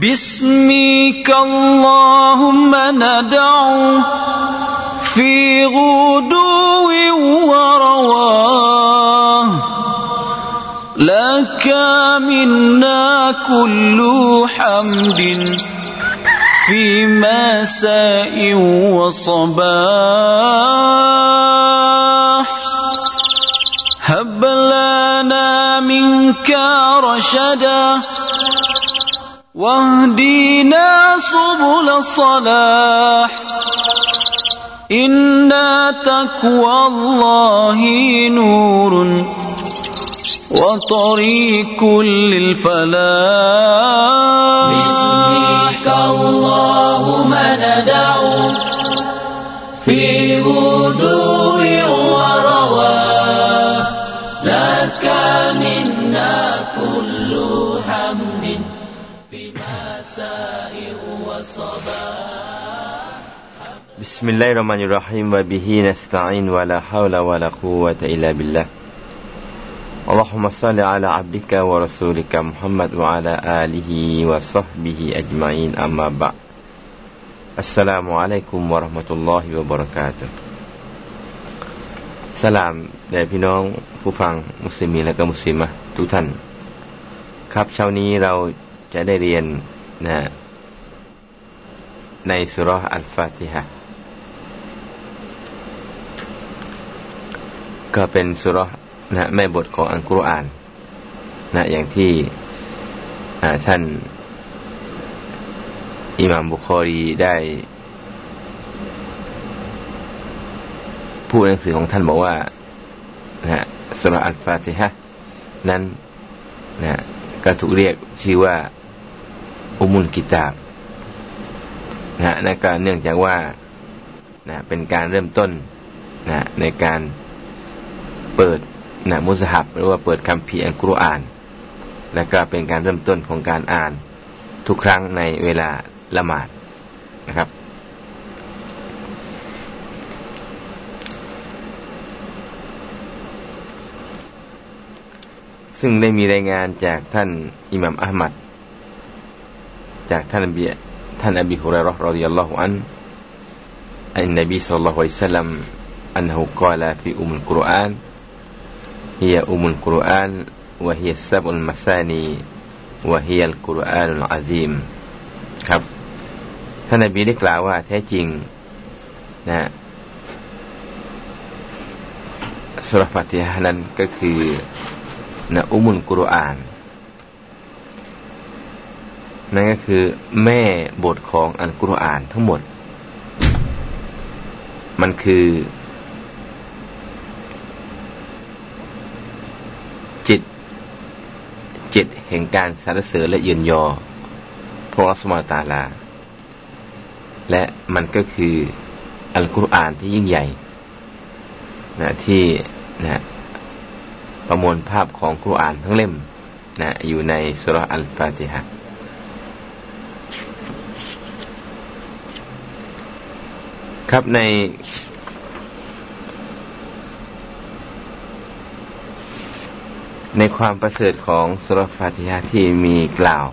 باسمك اللهم ندعو في غدو ورواه لك منا كل حمد في مساء وصباح هب لنا منك رشدا واهدنا سبل الصلاح. إن تقوى الله نور وطريق للفلاح. باسمك اللهم ندعو في بسم الله الرحمن الرحيم وبه نستعين ولا حول ولا قوة إلا بالله اللهم صل على عبدك ورسولك محمد وعلى آله وصحبه أجمعين أما بعد السلام عليكم ورحمة الله وبركاته สลามแด่พี่น้องผู้ฟังมุสลิมีและก็มุสลิมะทุกท่าน ครับเช้านี้เราจะได้เรียนนะในสุราะห์อัลฟาติฮะ ก็เป็นสุราะห์นะแม่บทของอัลกุรอานนะอย่างที่ท่าน อิหม่ามบุคอรีได้พูดหนังสือของท่านบอกว่านะสุรอัลฟาติฮะนั้นนะก็ถูกเรียกชื่อว่า อุมุลกิตาบนะนั่นก็เนื่องจากว่านะเป็นการเริ่มต้นนะในการ เปิดนะมุสฮับหรือว่าเปิดคัมภีร์อัลกุรอาน และก็เป็นการเริ่มต้นของการอ่านทุกครั้งในเวลาละหมาดนะครับ ซึ่งได้มีรายงานจากท่านอิหม่ามอะหมัดจากท่านอบีท่านอบีฮุเรร์ رضي الله عنه عن النبي صلى الله عليه وسلم أنه قال في أم القرآن هي أم القرآن وهي السبع المثاني وهي القرآن العظيم ครับท่านนบีได้กล่าวว่าแท้จริงนะสุรฟัติฮะนั้นก็คือนะอุมุลกุรอาน นั่นก็คือแม่บทของอัลกุรอานทั้งหมด มันคือ จิตแห่งการสรรเสริญและเยือนยอพระสมาตาลา และมันก็คืออัลกุรอานที่ยิ่งใหญ่นะที่นะประมวลภาพของกุรอานทั้งเล่มนะอยู่ในสุรอัลฟาติฮะครับใน ในความประเสริฐของสุรฟาติฮะที่มีกล่าว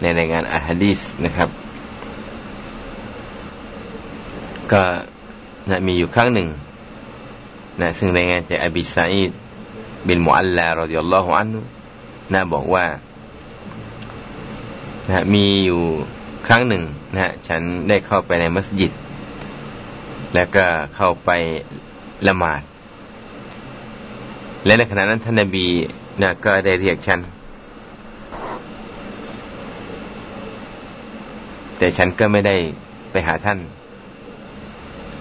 ในรายงานอะฮัดีสนะครับ ก็นะมีอยู่ครั้งหนึ่งนะซึ่งรายงานจากอบิซาอิดบินมุอัลลารอดิยัลลอฮุอันฮุนะบอกว่านะมีอยู่ครั้งหนึ่งนะฉันได้เข้าไปในมัสยิด แล้วก็เข้าไปละหมาด และในขณะนั้นท่านนบี เนะก็ได้เรียกฉัน แต่ฉันก็ไม่ได้ไปหาท่าน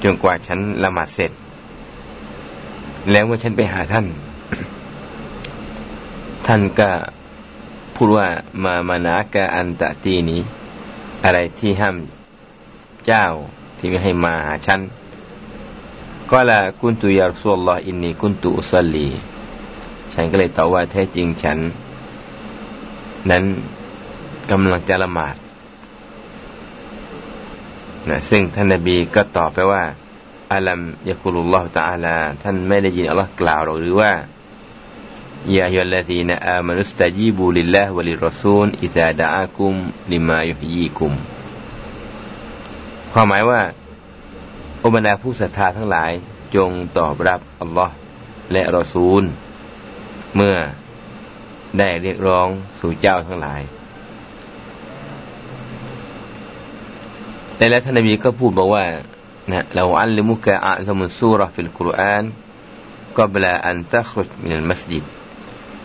จนกว่าฉันละหมาดเสร็จ แล้วเมื่อฉันไปหาท่าน ท่านก็พูดว่ามามานากะอันตะตีนี้ อะไรที่ห้ามเจ้าที่ไม่ให้มาหาฉันก็ละกุนตุยารสุลลอฮ์อินนีกุนตุอุสลี ฉันก็เลยตอบว่าแท้จริงฉัน นั้นกำลังจะละหมาดนะซึ่งท่านนบีก็ตอบไปว่าอัลัมยะคุลุลลอฮฺตะอาลา ท่านไม่ได้ยินอัลลอฮ์กล่าวหรือว่ายาฮิลลาซีนะอามานุสตาจีบูลิลลาห์วะลิรอซูลอิซาดะอาคุม ลิมายุฮีคุม ความหมายว่าอบรรดาผู้ศรัทธาทั้งหลายจงตอบรับอัลลอฮ์และรอซูล เมื่อได้เรียกร้องสู่เจ้าทั้งหลาย แต่แล้วท่านนบีก็พูดบอกว่านะเราอัลลิมุกะอัลมุสูรฟิลกุรอานก็เวลาอันตะครุจมินมัสยิด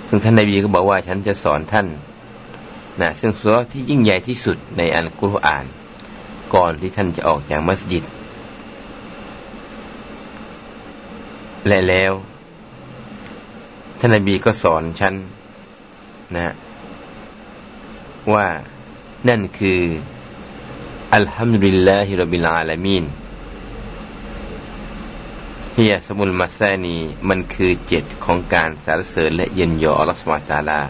ซึ่งท่านนบีก็บอกว่าฉันจะสอนท่านนะซึ่งสุรที่ยิ่งใหญ่ที่สุดในอัลกุรอาน ก่อนที่ท่านจะออกจากมัสยิด และแล้ว ท่านนบีก็สอนฉันนะ ว่านั่นคืออัลฮัมดุลิลลาฮิรบิลอาลามีนฮียสมุลมาซานีมันคือเจ็ดของการสรรเสริญและเย็นยออัลลอฮฺสุบตาลา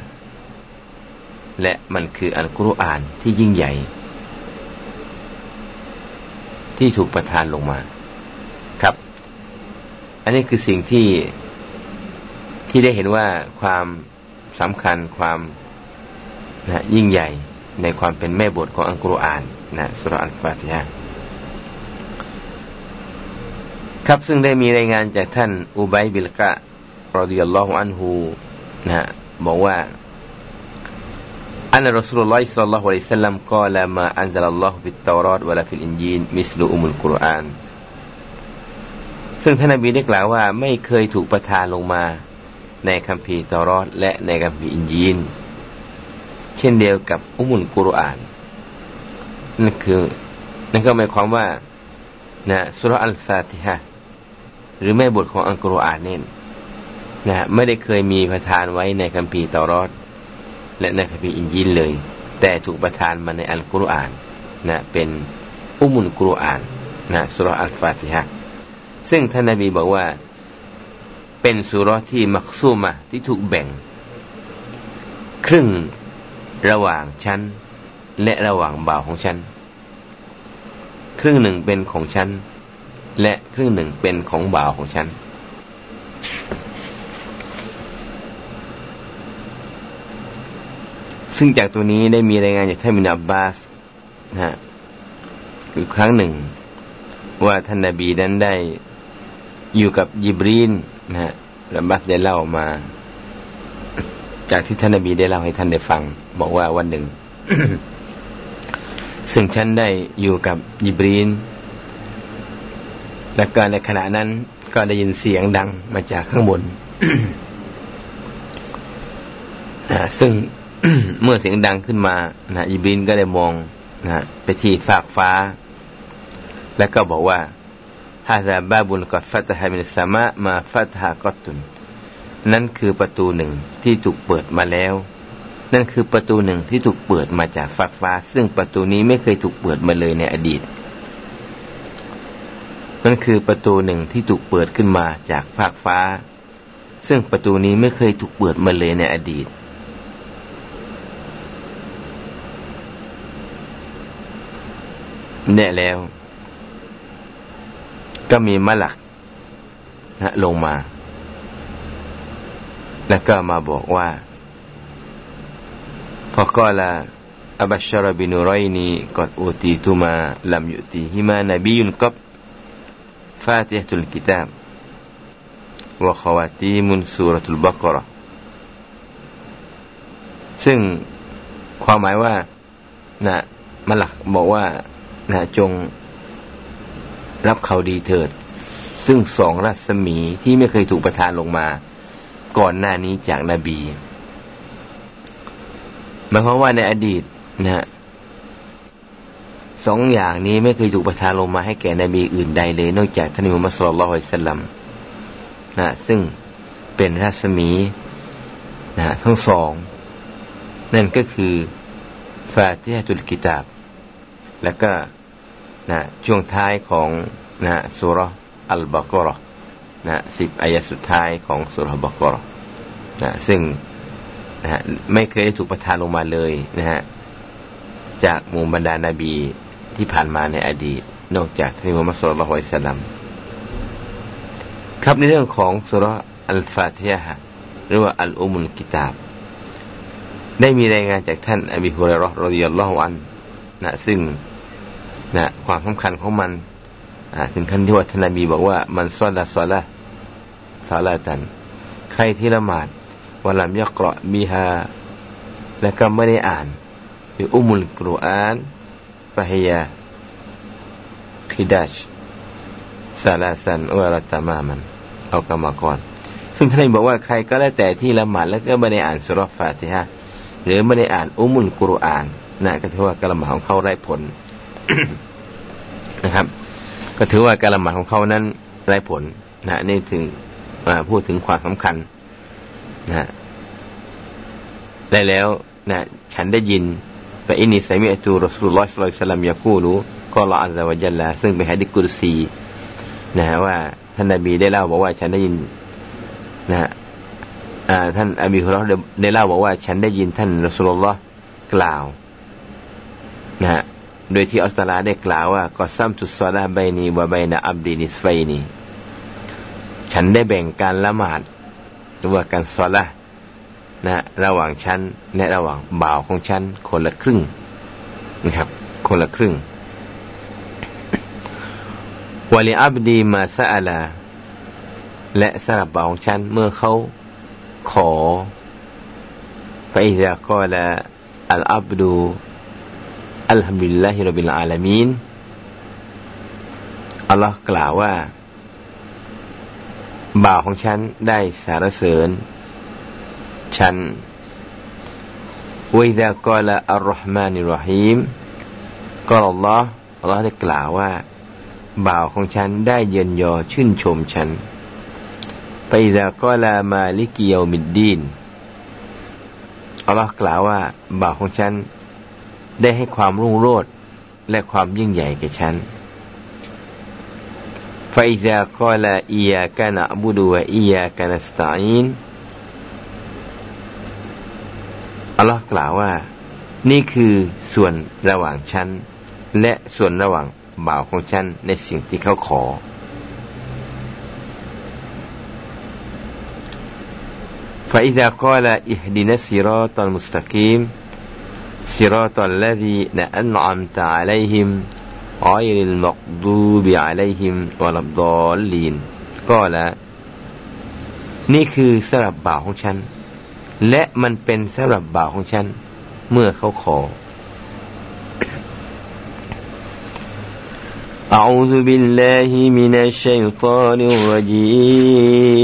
และมันคืออัลกุรอานที่ยิ่งใหญ่ ที่ถูกประทานลงมา ครับ อันนี้คือสิ่งที่ ที่ได้เห็นว่าความสำคัญความนะยิ่งใหญ่ในความเป็นแม่บทของอัลกุรอานนะสุรอัลฟาติฮะครับซึ่งได้มีรายงานจากท่านอุบัยบิลกะرضي الله عنه นะบอกว่าأن رسول الله صلى الله عليه وسلم กล่าว ما أنزل الله في التوراة ولا في الإنجيل مثل أم القرآن ซึ่งท่านนบีได้กล่าวว่าไม่เคยถูกประทานลงมา ในคัมภีร์ตอรอดและในคัมภีร์อินจีล เช่นเดียวกับอุมุลกุรอาน นั่นคือนั่นก็หมายความว่านะสุรอัลฟาติฮะหรือแม่บทของอัลกุรอานเนี่ยนะไม่ได้เคยมีประทานไว้ในคัมภีร์ตอรอดและในคัมภีร์อินจีนเลย แต่ถูกประทานมาในอัลกุรอานนะเป็นอุมุลกุรอานนะสุรอัลฟาติฮะซึ่งท่านนบีบอกว่า เป็นสุรที่มักซูมะที่ถูกแบ่ง ครึ่งระหว่างฉัน และระหว่างบ่าวของฉัน ครึ่งหนึ่งเป็นของฉัน และครึ่งหนึ่งเป็นของบ่าวของฉัน ซึ่งจากตัวนี้ได้มีรายงานจากท่านมินาบบาสนะฮะอีกครั้งหนึ่ง ว่าท่านนาบีนั้นได้อยู่กับยิบรีน นะฮะและบัสได้เล่ามา จากที่ท่านนบีได้เล่าให้ท่านได้ฟัง บอกว่าวันหนึ่ง ซึ่งฉันได้อยู่กับยิบรีนและก็ในขณะนั้นก็ได้ยินเสียงดังมาจากข้างบนซึ่งเมื่อเสียงดังขึ้นมานะยิบรีนก็ได้มองนะไปที่ฟากฟ้า และก็บอกว่า ฮาซาบาบุนกอดฟัตฮามินสามะมาฟัตฮากอตุนนั่นคือประตูหนึ่งที่ถูกเปิดมาแล้ว นั่นคือประตูหนึ่งที่ถูกเปิดมาจากฟากฟ้า ซึ่งประตูนี้ไม่เคยถูกเปิดมาเลยในอดีต นั่นคือประตูหนึ่งที่ถูกเปิดขึ้นมาจากฟากฟ้า ซึ่งประตูนี้ไม่เคยถูกเปิดมาเลยในอดีตแน่แล้ว ก็มีมะลักนะลงมา แล้วก็มาบอกว่าพอก็ละอับชรบินุรอยนีกอดอุติตุมาลำยุติฮิมานบียุนกับฟาติฮตุลกิตาบวะขวาตีมุนสุรตุลบักรซึ่งความหมายว่านะมลักบอกว่านะจง รับเขาดีเถิด ซึ่งสองรัศมีที่ไม่เคยถูกประทานลงมา ก่อนหน้านี้จากนาบีหมายความว่าในอดีตนะฮะสองอย่างนี้ไม่เคยถูกประทานลงมาให้แก่นบีอื่นใดเลย นอกจากท่านมุฮัมมัดสุลลัลฮุสลัมนะซึ่งเป็นรัศมีนะทั้งสอง นั่นก็คือฟาติฮะตุลกิตาบ แล้วก็ นะช่วงท้ายของนะสุรอัลบากรนะสิบอายะสุดท้ายของสุรบากรนะซึ่งนะไม่เคยได้ถูกประทานลงมาเลยนะฮะจากมูบรรดานาบีที่ผ่านมาในอดีต นอกจากท่านมุฮัมมัดสุลลัลฮุอะลัยฮิสลามครับในเรื่องของสุรอัลฟาติฮะหรือว่าอัลอุมุลกิตาบ ได้มีรายงานจากท่านอบีฮุเรรอรอดิยัลลอฮุอันนะซึ่ง นะความสำคัญของมันถึงขั้นที่ว่าท่านนบีบอกว่า มันซอลาซอลาซาลาตันใครที่ละหมาดวลามยักรอมีฮาและก็ไม่ได้อ่านหรืออุมุลกุรอานฟะฮียาคิดัชซาลาสันอุรัตมามัน เอากรรมกรซึ่งท่านบอกว่าใครก็แล้วแต่ที่ละหมาดแล้วก็ไม่ได้อ่านสุรฟาติฮะหรือไม่ได้อ่านอุมุลกุรอานนะก็ถือว่าการละหมาดของเขาไร้ผล นะครับ ก็ถือว่าการละหมาดของเขานั้นไร้ผลนะนี่ถึงพูดถึงความสำคัญนะได้แล้วนะฉันได้ยินฟะอินิสัยมิอตูรอสุลลอฮ์สุลัยฮิวะซัลลัมยะกูลูก็ละอัลลอฮฺวะจัลลาซึ่งเป็นฮะดิกุรซีนะฮะว่าท่านนบีได้เล่าบอกว่าฉันได้ยินนะฮะท่านอบีฮุรอได้เล่าบอกว่า ฉันได้ยินท่านรอสุลลอฮ์กล่าวนะฮะ โดยที่อัลลอฮ์ตะอาลาได้กล่าวว่าقسمت الصلاة بيني وبين عبدي نصفين ฉันได้แบ่งการละหมาดหรือว่าการซอละนะ ระหว่างฉันและระหว่างบ่าวของฉันคนละครึ่งนะครับ คนละครึ่งولعبدي ما سأل และสำหรับบ่าวของฉันเมื่อเขาขอفإذا قال العبد الحمد لله رب العالمين อัลลอฮ์กล่าวว่า บ่าวของฉันได้สารเสริญ ฉันวิดากอลอัลรอฮ์มานิรอฮีมก็อัลลอฮ์อัลลอฮ์ได้กล่าวว่า บ่าวของฉันได้เยินยอชื่นชมฉันไปดากอลามาลิกิยมิดดีนอัลลอฮ์กล่าวว่าบ่าวของฉัน ได้ให้ความรุ่งโรจน์และความยิ่งใหญ่แก่ฉันฟาอิซากอลาอียากานะบุดูวะอียากานัสตาอินอัลลอฮ์กล่าวว่า นี่คือส่วนระหว่างฉันและส่วนระหว่างบ่าวของฉันในสิ่งที่เขาขอ فإذا قال اهدنا الصراط المستقيم صراط الذين أنعمت عليهم غير المغضوب عليهم ولا الضالين قال นี่คือสำหรับบ่าวของฉันและมันเป็นสำหรับบ่าวของฉัน เมื่อเขาขอ أعوذ بالله من الشيطان الرجيم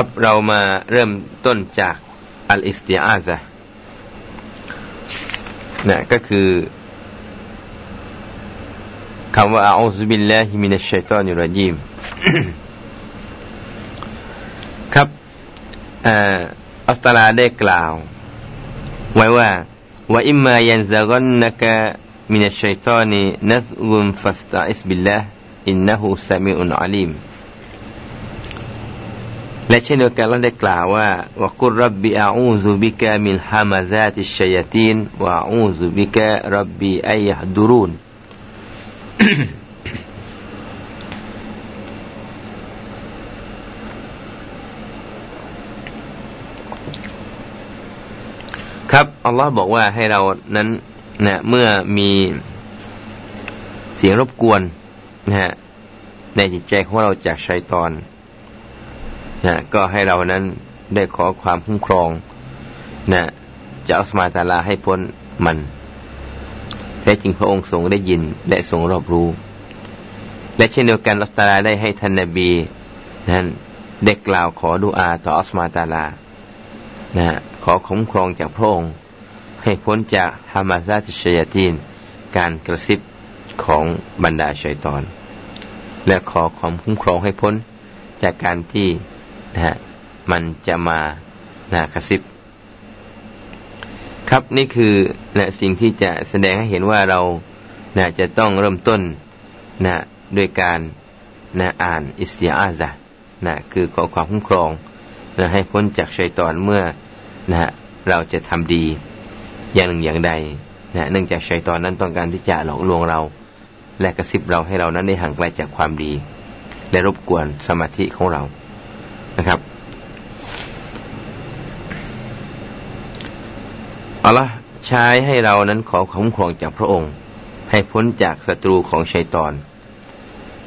ครับเรามาเริ่มต้นจากالاستعاذة นะก็คือคำว่าأعوذ بالله من الشيطان الرجيم ครับอัลลอฮ์ตาอาลาได้กล่าว ไว้ว่า وإما ينزغنك من الشيطان نزغ فاستعذ باللهอินนะฮูซามิอุนอาลีม และเช่นเดียวกันเราได้กล่าวว่าว่ากุลรับบีอาอูซุบิกะมินฮามาซาติชัยตีนวะอูซุบิกะรับบีอัยฮดูรุนครับอัลลอฮ์บอกว่าให้เรานั้นนะเมื่อมีเสียงรบกวนนะฮะในจิตใจของเราจากชัยตอน นะก็ให้เรานั้นได้ขอความคุ้มครองนะจะอัลสมาตาลาให้พ้นมันแท้จริงพระองค์ทรงได้ยินและทรงรอบรู้ และเช่นเดียวกันอัลตาลาได้ให้ท่านนบีนั้นได้กล่าวขอดุอาต่ออัลสมาตาลานะขอคุ้มครองจากพระองค์ให้พ้นจากฮามาซาติชยาตีน การกระซิบของบรรดาชัยตอน และขอความคุ้มครองให้พ้นจากการที่ นะฮะมันจะมานะกระซิบ ครับนี่คือนะสิ่งที่จะแสดงให้เห็นว่าเรานะจะต้องเริ่มต้นนะด้วยการนะอ่านอิสติอาซะนะคือขอความคุ้มครองนะให้พ้นจากชัยตอนเมื่อนะเราจะทำดีอย่างหนึ่งอย่างใดนะเนื่องจากชัยตอนนั้นต้องการที่จะหลอกลวงเรา และกระซิบเราให้เรานั้นได้ห่างไกลจากความดี และรบกวนสมาธิของเรา นะครับเอัลลอฮ์ใช้ให้เรานั้นขอคุ้มครองจากพระองค์ ให้พ้นจากศัตรูของชัยตอน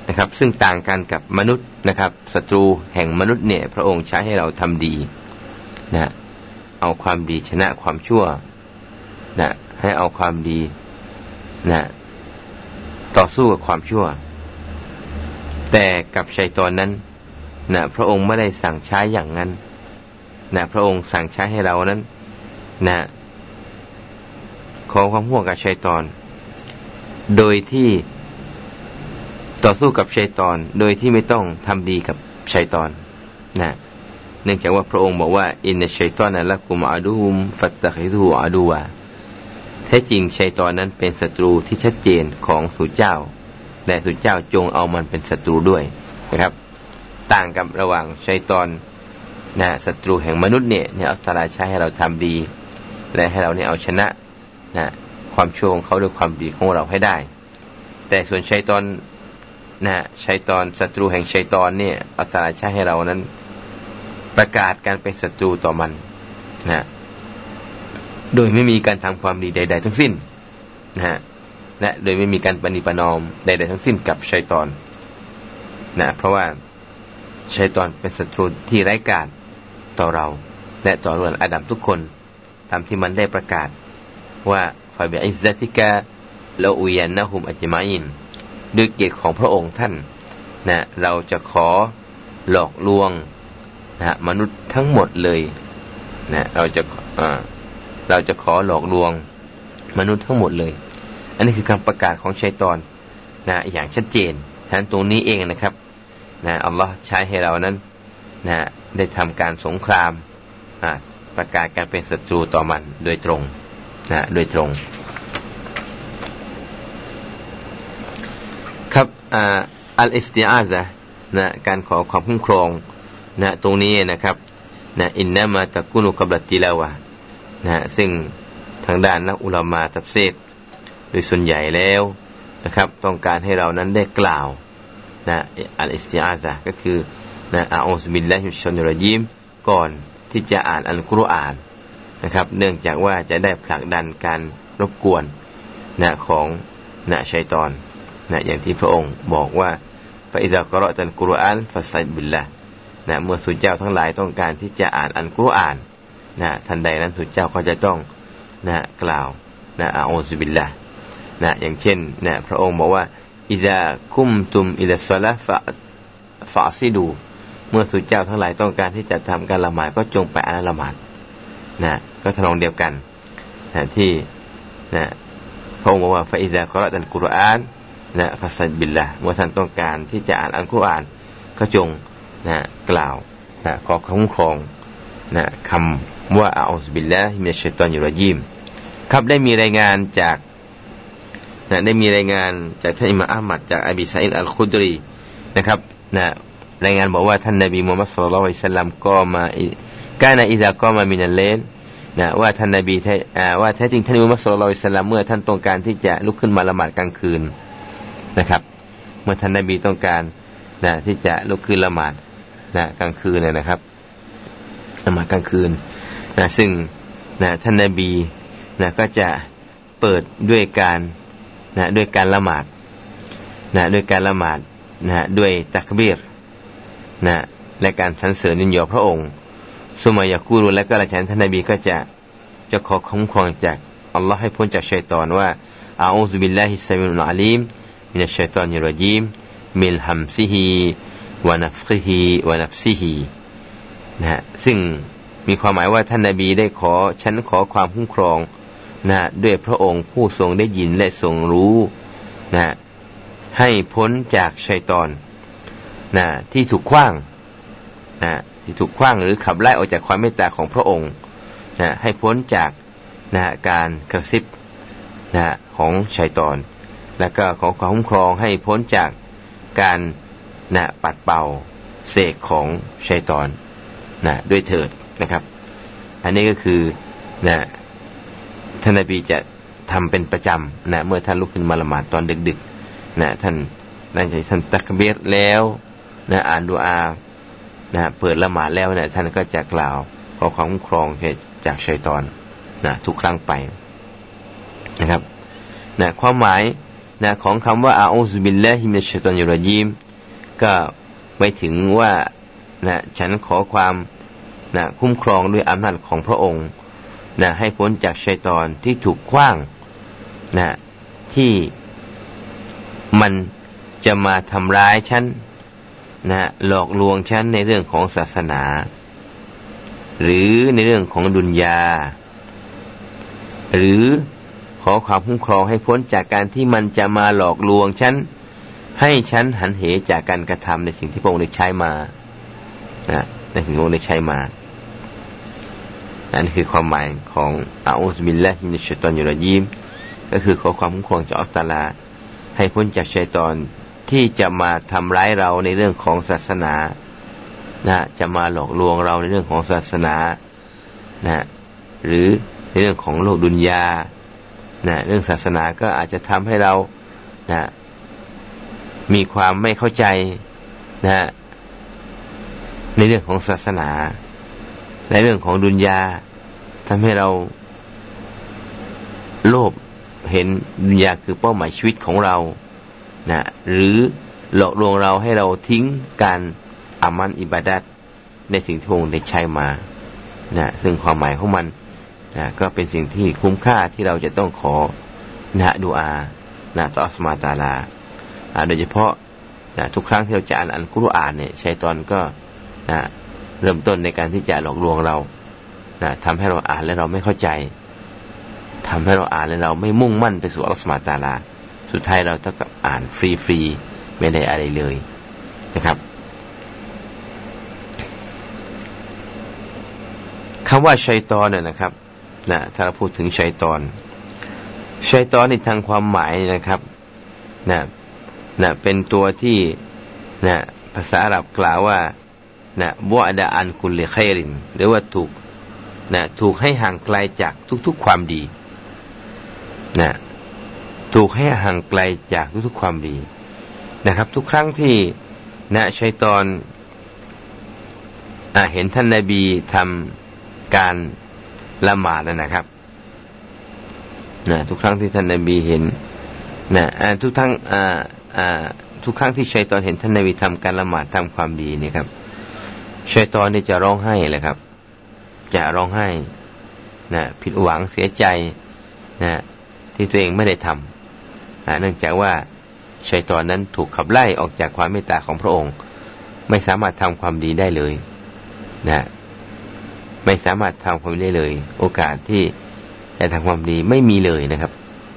นะครับ ซึ่งต่างกันกับมนุษย์นะครับศัตรูแห่งมนุษย์เนี่ย พระองค์ใช้ให้เราทำดีนะเอาความดีชนะความชั่วนะให้เอาความดีนะต่อสู้กับความชั่ว แต่กับชัยตอนนั้น นะพระองค์ไม่ได้สั่งใช้อย่างนั้นนะพระองค์สั่งใช้ให้เรานั้น นะขอความห่วงกับชัยตอน โดยที่ต่อสู้กับชัยตอน โดยที่ไม่ต้องทำดีกับชัยตอน นะ เนื่องจากว่าพระองค์บอกว่า อินนชัยตอนนั้นละกุมอาดูมฟัตตะคิทูอาดูวาแท้จริงชัยตอนนั้นเป็นศัตรูที่ชัดเจนของสุเจ้าและสุเจ้าจงเอามันเป็นศัตรูด้วยนะครับ ต่างกับระหว่างชัยตอนนะศัตรูแห่งมนุษย์เนี่ยเนี่ยอัลตราใช้ให้เราทำดี และให้เราเนี่ยเอาชนะนะความชั่วของเขาด้วยความดีของเราให้ได้ แต่ส่วนชัยตอนนะชัยตอนศัตรูแห่งชัยตอนเนี่ยอัลตราใช้ให้เรานั้น ประกาศการเป็นศัตรูต่อมันนะโดยไม่มีการทำความดีใด ๆ ทั้งสิ้นนะฮะและโดยไม่มีการปณิปนอมใดๆทั้งสิ้นกับชัยตอนนะเพราะว่า ชัยตอนเป็นศัตรูที่ไร้กาจต่อเรา และต่อรวนอาดัมทุกคน ตามที่มันได้ประกาศ ว่าฟาบิอิซติกะลาอุยันนะฮุมอัจมาอินด้วยเกียรติของพระองค์ท่านนะเราจะขอหลอกลวงนะมนุษย์ทั้งหมดเลยนะเราจะเราจะขอหลอกลวงมนุษย์ทั้งหมดเลย อันนี้คือคำประกาศของชัยตอนนะอย่างชัดเจนฉะนั้นตรงนี้เองนะครับ นะอัลลอฮ์ใช้ให้เรานั้นนะได้ทำการสงครามประกาศการเป็นศัตรูต่อมันโดยตรงนะโดยตรง ครับอัลอิสติอาซะนะการขอความคุ้มครองนะตรงนี้นะครับนะอินนามาตะกุนุกับลัติลาวะนะซึ่งทางด้านนักอุลามาตับเซตโดยส่วนใหญ่แล้วนะครับ ต้องการให้เรานั้นได้กล่าว นะอัลอิสติอาซะก็คือนะอาอุสบิลละฮิชชนรยิมก่อนที่จะอ่านอัลกุรอานนะครับ เนื่องจากว่าจะได้ผลักดันการรบกวนนะของนะชัยตอนนะอย่างที่พระองค์บอกว่าฟาอิดะกรอตันกุรอานฟาไซบิลละนะเมื่อสุเจ้าทั้งหลายต้องการที่จะอ่านอัลกุรอานนะทันใดนั้นสุเจ้าก็จะต้องนะกล่าวนะأعوذ بالله นะอย่างเช่นนะพระองค์บอกว่า إذا قمتم إلى الصلاة فاغسلوا เมื่อสุเจ้าทั้งหลายต้องการที่จะทำการละหมาดก็จงไปอาน้ำละหมาดนะก็ทำนองเดียวกันนะที่นะพระองค์บอกว่าفإذا قرأت القرآن นะ فاستعذ بالله เมื่อท่านต้องการที่จะอ่านอัลกุรอาน ก็จงนะกล่าวนะขอคุ้มครองนะคำว่าأعوذ بالله من الشيطان الرجيم ครับได้มีรายงานจาก นะได้มีรายงานจากท่านอิมามอะห์มัดจากอบีซะอีดอัลคุดรีนะครับนะรายงานบอกว่าท่านนบีมูฮัมมัดصلى الله عليه وسلم كان إذا قام من الليل นะว่าท่านนบีแท้ว่าแท้จริงท่านมุฮัมมัด صلى الله عليه وسلم เมื่อท่านต้องการที่จะลุกขึ้นมาละหมาดกลางคืนนะครับ เมื่อท่านนบีต้องการนะที่จะลุกขึ้นละหมาดนะกลางคืนเนี่ยนะครับละหมาดกลางคืนนะซึ่งนะท่านนบีนะก็จะเปิดด้วยการ นะด้วยการละหมาดนะด้วยการละหมาดนะด้วยตักบีรนะและการสรรเสริญนิยมพระองค์สุมายากูรุและก็ละฉันท่านนบีก็จะจะขอคุ้มครองจากอัลลอฮ์ให้พ้นจากชัยตอนว่าأعوذ بالله السميع العليم من الشيطان الرجيم من همزه ونفخه ونفثه นะฮะซึ่งมีความหมายว่าท่านนาบีได้ขอฉันขอความคุ้มครอง นะด้วยพระองค์ผู้ทรงได้ยินและทรงรู้นะให้พ้นจากชัยตอนนะที่ถูกขว้างนะที่ถูกขว้างหรือขับไล่ออกจากความเมตตาของพระองค์นะให้พ้นจากนะการกระซิบนะของชัยตอน และก็ขอความคุ้มครองให้พ้นจากการนะปัดเป่าเสกของชัยตอนนะด้วยเถิดนะครับ อันนี้ก็คือนะ ท่านนบีจะทำเป็นประจำนะเมื่อท่านลุกขึ้นมาละหมาดตอนดึกๆนะท่านนั่นจะท่านตักเบียรแล้วนะอ่านดูอานะเปิดละหมาดแล้วเนะท่านก็จะกล่าวขอความคุ้มครองจากชัยตอนนะทุกครั้งไปนะครับนะความหมายนะของคำว่าอาอูซบิลลาฮิมิชัยตอนยุรยิมก็ไปถึงว่านะฉันขอความนะคุ้มครองด้วยอำนาจของพระองค์ นะให้พ้นจากชัยตอนที่ถูกคว้างนะที่มันจะมาทำร้ายฉันนะหลอกลวงฉันในเรื่องของศาสนา หรือในเรื่องของดุนยา หรือขอความคุ้มครองให้พ้นจากการที่มันจะมาหลอกลวงฉันให้ฉันหันเหจากการกระทำในสิ่งที่พระองค์ได้ใช้มานะในสิ่งที่พระองค์ได้ใช้มา นั่นคือความหมายของอาอุสบิลละฮิมิชตอนยุรยิมก็คือขอความคุ้มครองจากอัลตาลา ให้พ้นจากชัยตอนที่จะมาทำร้ายเราในเรื่องของศาสนานะจะมาหลอกลวงเราในเรื่องของศาสนานะหรือในเรื่องของโลกดุนยานะเรื่องศาสนาก็อาจจะทำให้เรานะมีความไม่เข้าใจนะในเรื่องของศาสนา ในเรื่องของดุนยาทำให้เราโลภเห็นดุนยาคือเป้าหมายชีวิตของเรานะหรือหลอกลวงเราให้เราทิ้งการอามันอิบาดัดในสิ่งที่พระองค์ได้ใช้มานะซึ่งความหมายของมันนะก็เป็นสิ่งที่คุ้มค่าที่เราจะต้องขอนะดูอานะต่อสมาตาลาโดยเฉพาะนะทุกครั้งที่เราจะอ่านอันกุรอานเนี่ยชัยตอนก็นะ เริ่มต้นในการที่จะหลอกลวงเรานะทำให้เราอ่านแล้วเราไม่เข้าใจทำให้เราอ่านแล้วเราไม่มุ่งมั่นไปสู่อัลสมาตาลา สุดท้ายเราต้องอ่านฟรีๆไม่ได้อะไรเลยนะครับคำว่าชัยตอนเนี่ยนะครับนะถ้าเราพูดถึงชัยตอนชัยตอนในทางความหมายนะครับนะนะเป็นตัวที่นะภาษาอาหรับกล่าวว่า นะบัวดาอันคุลเลคริน หรือว่าถูกนะถูกให้ห่างไกลจากทุกๆความดีนะถูกให้ห่างไกลจากทุกๆความดีนะครับ ทุกครั้งที่นะชัยตอนอเห็นท่านนาบีทำการละหมาดนะครับนะทุกครั้งที่ท่านนาบีเห็นนะทุกทั้งทุกครั้งที่ชัยตอนเห็นท่านนาบีทำการละหมาดทำความดีนี่ครับ ชัยตอนนี่จะร้องไห้เลยครับ จะร้องไห้นะผิดหวังเสียใจนะที่ตัวเองไม่ได้ทำนะเนื่องจากว่าชัยตอนนั้นถูกขับไล่ออกจากความเมตตาของพระองค์ ไม่สามารถทำความดีได้เลยนะไม่สามารถทำความดีได้เลย โอกาสที่จะทำความดีไม่มีเลยนะครับ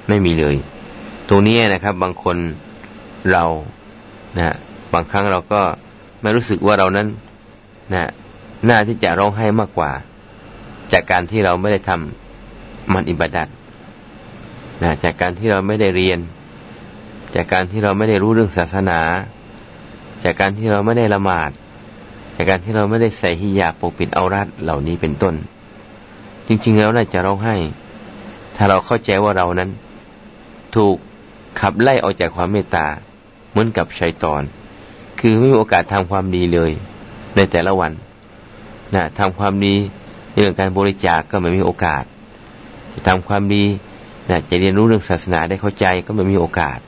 ไม่มีเลย ตรงนี้นะครับ บางคนเรานะบางครั้งเราก็ไม่รู้สึกว่าเรานั้น นะน่าที่จะร้องไห้มากกว่า จากการที่เราไม่ได้ทำมันอิบดัดนะจากการที่เราไม่ได้เรียน จากการที่เราไม่ได้รู้เรื่องศาสนา จากการที่เราไม่ได้ละหมาด จากการที่เราไม่ได้ใส่ฮิญาปกปิดเอารัดเหล่านี้เป็นต้น จริง ๆ แล้วน่าจะร้องไห้ ถ้าเราเข้าใจว่าเรานั้น ถูกขับไล่ออกจากความเมตตา เหมือนกับชัยตอน คือไม่มีโอกาสทำความดีเลย ในแต่ละวันนะทำความดีเรื่องการบริจาคกก็ไม่มีโอกาสทำความดีนะจะเรียนรู้เรื่องศาสนาได้เข้าใจก็ไม่มีโอกาส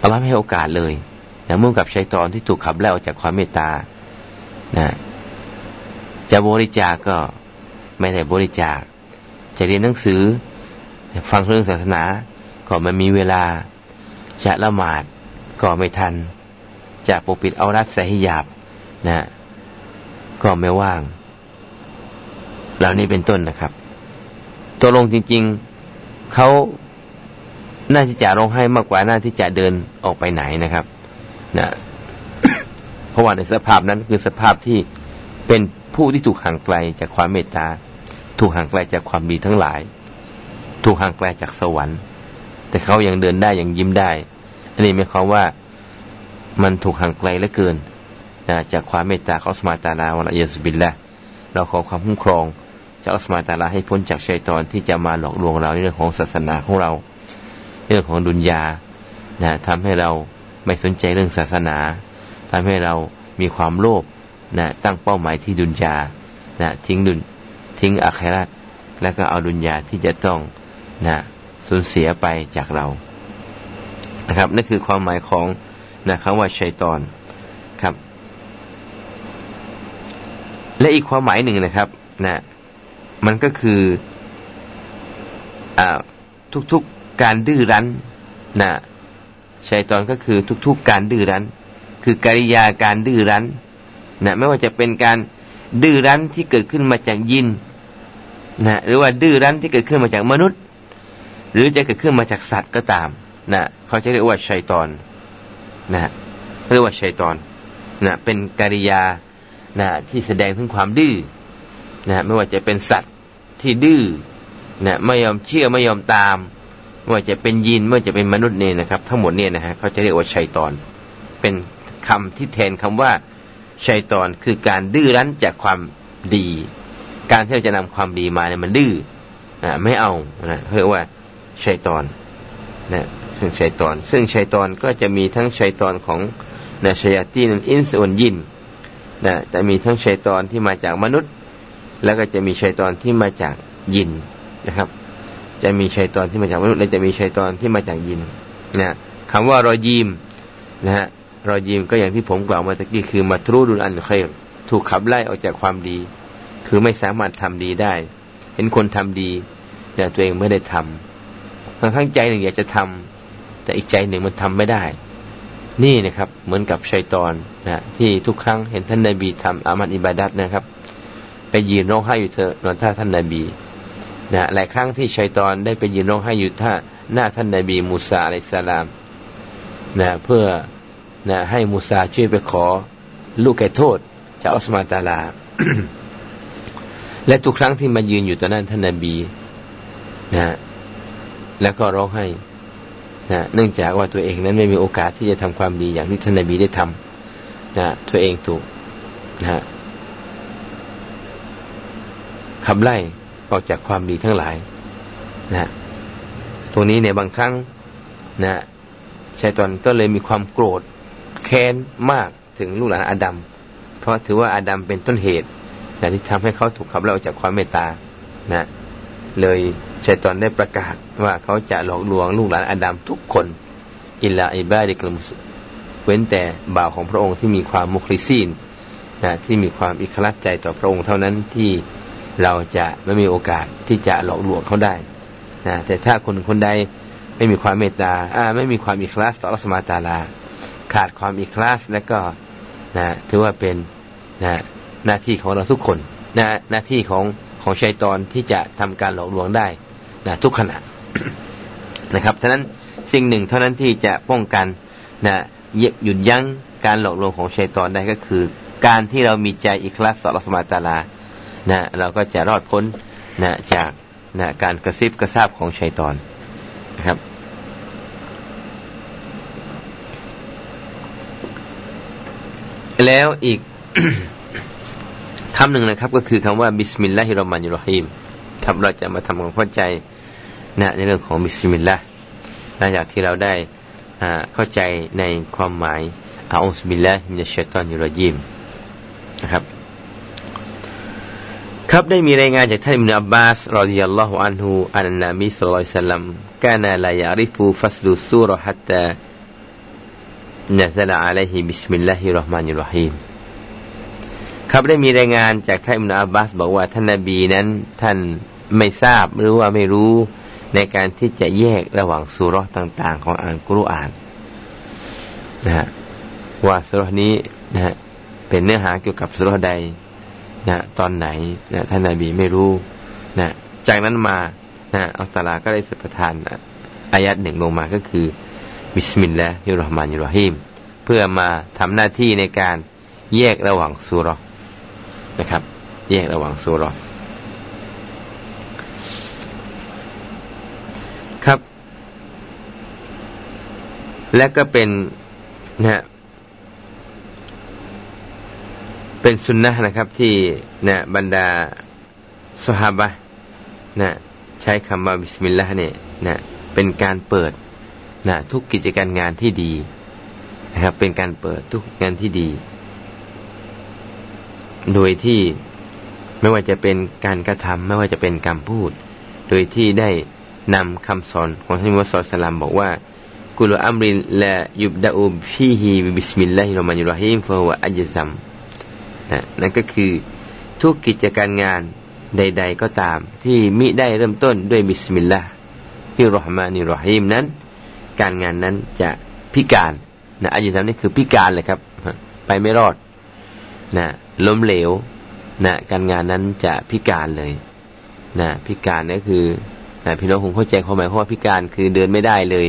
อัลลอฮ์ไม่ให้โอกาสเลยนะเมื่อกับชัยตอนที่ถูกขับไล่ออกจากความเมตตานะจะบริจาคก็ไม่ได้บริจาค จะเรียนหนังสือ ฟังเรื่องศาสนา ก็ไม่มีเวลา จะละหมาดก็ไม่ทัน จะปกปิดเอารัดใส่ใหิยาบ นะ ก็ไม่ว่างเหล่านี้เป็นต้นนะครับตัวลงจริง ๆเขาน่าที่จะร้องไห้มากกว่าน่าที่จะเดินออกไปไหนนะครับ นะเพราะว่าในสภาพนั้นคือสภาพที่เป็นผู้ที่ถูกห่างไกลจากความเมตตา ถูกห่างไกลจากความดีทั้งหลาย ถูกห่างไกลจากสวรรค์ แต่เขายังเดินได้ยังยิ้มได้ อันนี้หมายความว่ามันถูกห่างไกลเหลือเกิน จากความเมตตาของสมาตาลาวะลัยสบิลละเราขอความคุ้มครองจากสมาตาลาให้พ้นจากชัยตอนที่จะมาหลอกลวงเราในเรื่องของศาสนาของเรา เรื่องของดุนยานะทำให้เราไม่สนใจเรื่องศาสนาทำให้เรามีความโลภนะตั้งเป้าหมายที่ดุนยานะทิ้งดุนทิ้งอาคราตแล้วก็เอาดุนยาที่จะต้องนะสูญเสียไปจากเรานะครับนั่นคือความหมายของนะคำว่าชัยตอนครับ และอีกความหมายหนึ่งนะครับนะมันก็คืออทุกๆการดื้อรั้นนะชัยตอนก็คือทุกๆการดื้อรั้น คือกิริยาการดื้อรั้นนะไม่ว่าจะเป็นการดื้อรั้นที่เกิดขึ้นมาจากยินนะหรือว่าดื้อรั้นที่เกิดขึ้นมาจากมนุษย์ หรือจะเกิดขึ้นมาจากสัตว์ก็ตามนะเขาจะเรียกว่าชัยตอนนะเรียกว่าชัยตอนนะเป็นกิริยา นะที่แสดงถึงความดื้อนะไม่ว่าจะเป็นสัตว์ที่ดื้อนะไม่ยอมเชื่อไม่ยอมตามไม่ว่าจะเป็นยินไม่ว่าจะเป็นมนุษย์เนี่ยนะครับ ทั้งหมดเนี่ยนะฮะเขาจะเรียกว่าชัยตอน เป็นคำที่แทนคำว่าชัยตอนคือการดื้อรั้นจากความดี การที่เราจะนำความดีมาเนี่ยมันดื้อนะไม่เอานะเรียกว่าชัยตอนนะซึ่งชัยตอน ซึ่งชัยตอนก็จะมีทั้งชัยตอนของนะชัยตีนอินส่วนยิน นะจะมีทั้งชัยตอนที่มาจากมนุษย์ แล้วก็จะมีชัยตอนที่มาจากยินนะครับ จะมีชัยตอนที่มาจากมนุษย์ และจะมีชัยตอนที่มาจากยินนะคำว่ารอยีมนะฮะรอยยิมก็อย่างที่ผมกล่าวมาตะกี้คือมาทรูดุลอันเคยถูกขับไล่ออกจากความดี คือไม่สามารถทำดีได้ เห็นคนทำดี แต่ตัวเองไม่ได้ทำบางครั้งใจหนึ่งอยากจะทำแต่อีกใจหนึ่งมันทำไม่ได้ นี่นะครับ เหมือนกับชัยตอนนะที่ทุกครั้งเห็นท่านนาบีทำอามัดอิบาดัตนะครับ ไปยืนร้องไห้อยู่เถอะนอนท่าท่านนาบีนะหลายครั้งที่ชัยตอนได้ไปยืนร้องไห้อยู่ท่าหน้าท่านนาบีมูซาอะลัยสลามนะเพื่อนะให้มูซาช่วยไปขอลูกแก่โทษจากอัสมาตาลา และทุกครั้งที่มายืนอยู่ตอนนั้นท่านนาบีนะแล้วก็ร้องให้ นะเนื่องจากว่าตัวเองนั้นไม่มีโอกาสที่จะทำความดีอย่างที่ท่านนบีได้ทำนะตัวเองถูกนะขับไล่ออกจากความดีทั้งหลายนะตรงนี้ในบางครั้งนะชายตอนก็เลยมีความโกรธแค้นมากถึงลูกหลานอาดัมเพราะถือว่าอาดัมเป็นต้นเหตุนะที่ทำให้เขาถูกขับไล่ออกจากความเมตตานะเลย ชัยตอนได้ประกาศว่าเขาจะหลอกลวงลูกหลานอาดัมทุกคนอิลลาอิบาดิกลมุสเว้นแต่บ่าวของพระองค์ที่มีความมุคลิซีนนะที่มีความอิคลัสใจต่อพระองค์เท่านั้นที่เราจะไม่มีโอกาสที่จะหลอกลวงเขาได้นะแต่ถ้าคนคนใดไม่มีความเมตตาอ่าไม่มีความอิคลัสต่อรัสมาตาลา ขาดความอิคลาสและก็นะถือว่าเป็นนะหน้าที่ของเราทุกคนนะหน้าที่ของของชัยตอนที่จะทำการหลอกลวงได้ นะทุกขณะนะครับฉะนั้นสิ่งหนึ่งเท่านั้นที่จะป้องกันนะหยุดยั้งการหลอกลวงของชัยตอนได้ก็คือ การที่เรามีใจอิคลาสต่ออัลลอฮ์ตาอาลานะเราก็จะรอดพ้นนะจากนะการกระซิบกระซาบของชัยตอนนะครับ แล้วอีกคำหนึ่งนะครับ ก็คือคำว่าبسم الله الرحمن الرحيم ครับเราจะมาทำความเข้าใจ นะในเรื่องของบิสมิลลาห์หลังจากที่เราได้เข้าใจในความหมายأعوذ بالله من الشيطان الرجيم นะครับ ครับได้มีรายงานจากท่านอินอับบาสรอดิยัลลอฮุอันฮุอันนาบีสุลต่านสัลลัมกานาลายาริฟูฟัสลุซูรฮัตตานะซลาอะลัยฮิบิสมิลลาฮิรราะห์มานิรรฮีมครับได้มีรายงานจากท่านอิบนุอับบาสบอกว่าท่านนบีนั้นท่านไม่ทราบหรือว่าไม่รู้ ในการที่จะแยกระหว่างซูเราะฮ์ต่าง ๆ ของอัลกุรอานนะฮะว่าซูเราะฮ์นี้นะฮะเป็นเนื้อหาเกี่ยวกับซูเราะฮ์ใดนะตอนไหนนะท่านนาบีไม่รู้นะจากนั้นมานะอัลลอฮ์ตาอาลาก็ได้ทรงประทานอายัดหนึ่งลงมาก็คือ بسم الله الرحمن الرحيم เพื่อมาทำหน้าที่ในการแยกระหว่างซูเราะฮ์นะครับ แยกระหว่างสุรครับ และก็เป็นนะเป็นสุนนะนะครับที่นะบรรดาสหาบะนะใช้คำว่าบิสมิลลาห์เนี่ยนะเป็นการเปิดนะทุกกิจการงานที่ดีนะครับ เป็นการเปิดทุกงานที่ดี โดยที่ไม่ว่าจะเป็นการกระทำไม่ว่าจะเป็นการพูด โดยที่ได้นำคำสอนของท่านมุสลิมบอกว่า كل أمر لا يبدأ فيه ببسم الله الرحمن الرحيم فهو أجذم นะนั่นก็คือทุกกิจการงานใด ๆ ก็ตาม ที่มิได้เริ่มต้นด้วย بسم الله الرحمن الرحيم นั้น การงานนั้นจะพิการนะอัจซัมนี่คือพิการเลยครับ ไปไม่รอดนะล้มเหลวนะการงานนั้นจะพิการเลยนะพิการนี่คือนะพี่น้องคงเข้าใจความหมายว่าพิการคือเดินไม่ได้เลย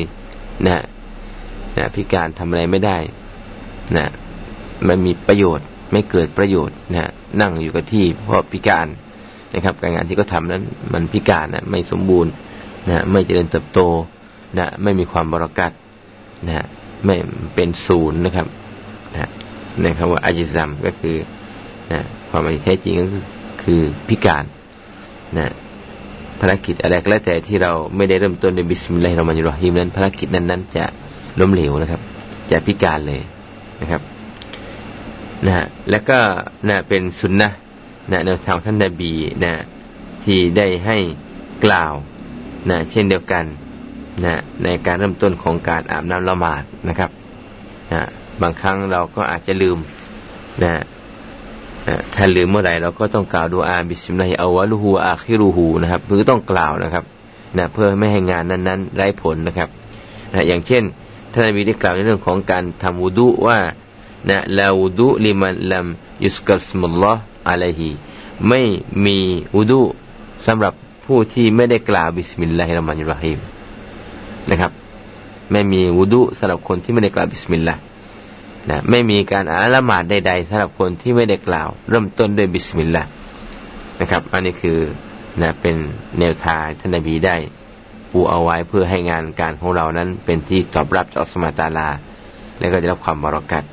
นะนะพิการทำอะไรไม่ได้นะมันมีประโยชน์ไม่เกิดประโยชน์นะนั่งอยู่กับที่เพราะพิการนะครับ การงานที่เขาทานั้นมันพิการนะไม่สมบูรณ์นะไม่เจริญเติบโตนะไม่มีความบารอกัตนะไม่เป็นศูนย์นะครับนะนะครับว่าอาจิซัมก็คือนะความหมายแท้จริงก็คือพิการนะ ภารกิจอะไรก็แล้วแต่ที่เราไม่ได้เริ่มต้นด้วยبسم الله الرحمن الرحيم นั้นภารกิจนั้นนั้นจะล้มเหลวนะครับ จะพิการเลยนะครับนะฮะแล้วก็นะเป็นซุนนะฮ์นะแนวทางท่านนบีนะที่ได้ให้กล่าวนะเช่นเดียวกันนะในการเริ่มต้นของการอาบน้ำละหมาดนะครับนะบางครั้งเราก็อาจจะลืมนะ ถ้าลืมเมื่อไหร่เราก็ต้องกล่าวดูอาบิสมิลลาฮิอาวะลูฮูอาคิรูฮูนะครับคือต้องกล่าวนะครับนะเพื่อไม่ให้งานนั้นๆไร้ผลนะครับนะอย่างเช่นท่านนบีได้กล่าวในเรื่องของการทำวูดุว่านะلا وضوء لمن لم يذكر اسم الله عليه ไม่มี وضوء สำหรับผู้ที่ไม่ได้กล่าวبسم الله الرحمن الرحيم นะครับ ไม่มี وضوء สำหรับคนที่ไม่ได้กล่าวบิสมิลลาห์ นะไม่มีการอาบน้ำละหมาดใดๆสำหรับคนที่ไม่ได้กล่าว เริ่มต้นด้วยบิสมิลลาห์นะครับ อันนี้คือนะเป็นแนวทางท่านนบีได้ปูเอาไว้เพื่อให้งานการของเรานั้น เป็นที่ตอบรับจากอัลลอฮ์ตาอาลา และก็ได้รับความบรากัด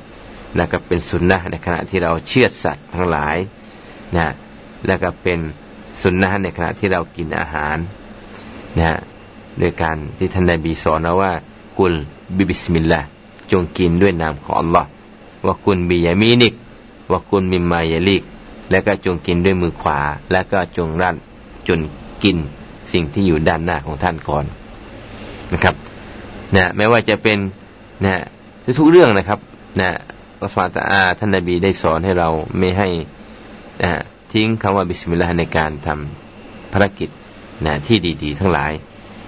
แล้วก็เป็นสุนนะในขณะที่เราเชื่อสัตว์ทั้งหลายนะแล้วก็เป็นสุนนะในขณะที่เรากินอาหารนะโดยการที่ท่านนบีสอนเราว่ากุลบิบิสมิลลาห์ จงกินด้วยนามของอัลลอฮ์ว่าคุณบียามีนิกว่าคุณมิมมายาลิก และก็จงกินด้วยมือขวา และก็จงรันจนกินสิ่งที่อยู่ด้านหน้าของท่านก่อนนะครับนะไม่ว่าจะเป็นนะทุกเรื่องนะครับนะอัลลอฮฺอาท่านนบีได้สอนให้เราไม่ให้นะทิ้งคำว่าบิสมิลลาห์ในการทำภารกิจนะที่ดี ๆ ทั้งหลาย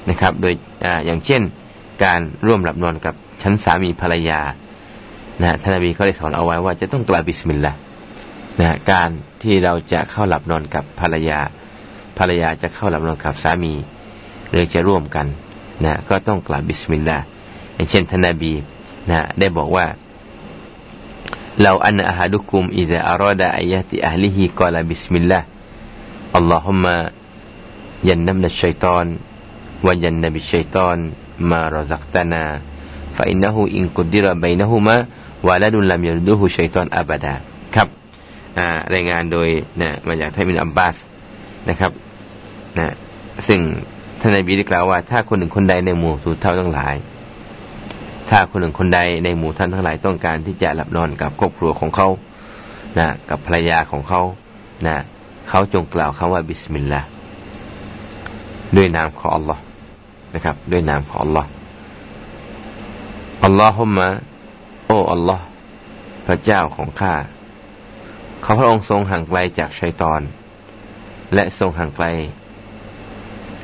นะครับ โดยอย่างเช่นการร่วมหลับนอนกับ ฉันสามีภรรยานะท่านนบีเขาได้สอนเอาไว้ว่าจะต้องกล่าวบิสมิลลาห์นะการที่เราจะเข้าหลับนอนกับภรรยา ภรรยาจะเข้าหลับนอนกับสามีหรือจะร่วมกันนะก็ต้องกล่าวบิสมิลลาห์อย่างเช่นท่านนบีนะได้บอกว่าلو أن أحدكم إذا أراد أن يأتي أهله قال بسم الله اللهم جنبنا الشيطان وجنب الشيطان ما رزقتنا فإنه إن قدر بينهما ولد لم يضره الشيطان أبداครับรายงานโดยนะมาจากท่านบินอับบาสนะครับนะซึ่งท่านนบีได้กล่าวว่า ถ้าคนหนึ่งคนใดในหมู่สูตเท่าทั้งหลาย ถ้าคนหนึ่งคนใดในหมู่ท่านทั้งหลายต้องการที่จะหลับนอนกับครอบครัวของเขานะกับภรรยาของเขานะเขาจงกล่าวคำว่าบิสมิลลาห์ด้วยนามของอัลลอฮ์นะครับ ด้วยนามของอัลลอฮ์ อัลลอฮุมะโอ้อัลลอฮ์พระเจ้าของข้าเขาพระองค์ทรงห่างไกลจากชัยตอน และทรงห่างไกล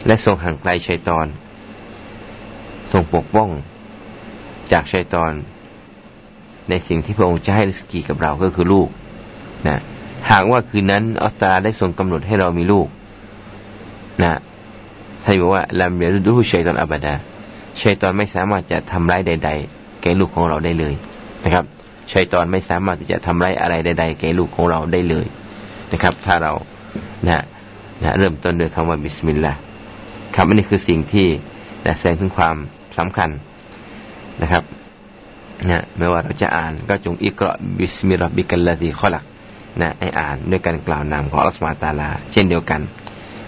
และทรงห่างไกลชัยตอน ทรงปกป้อง จากชัยตอน ในสิ่งที่พระองค์จะให้ริสกีกับเราก็คือลูกนะหากว่าคืนนั้นอัลตาได้ทรงกำหนดให้เรามีลูก นะท่านบอกว่าلم يضره شيطان أبدا ชัยตอนไม่สามารถจะทำร้ายใด ๆ แก่ลูกของเราได้เลยนะครับชัยตอนไม่สามารถที่จะทำร้ายอะไรใด ๆ แก่ลูกของเราได้เลยนะครับ ถ้าเรานะนะเริ่มต้นด้วยคำว่าบิสมิลลาห์ครับอันนี้คือสิ่งที่นะแสดงถึงความสำคัญนะครับนะไม่ว่าเราจะอ่านก็จงاقرأ باسم ربك الذي خلقนะให้อ่านด้วยการกล่าวนามของอัลลอฮฺมาตาลา เช่นเดียวกัน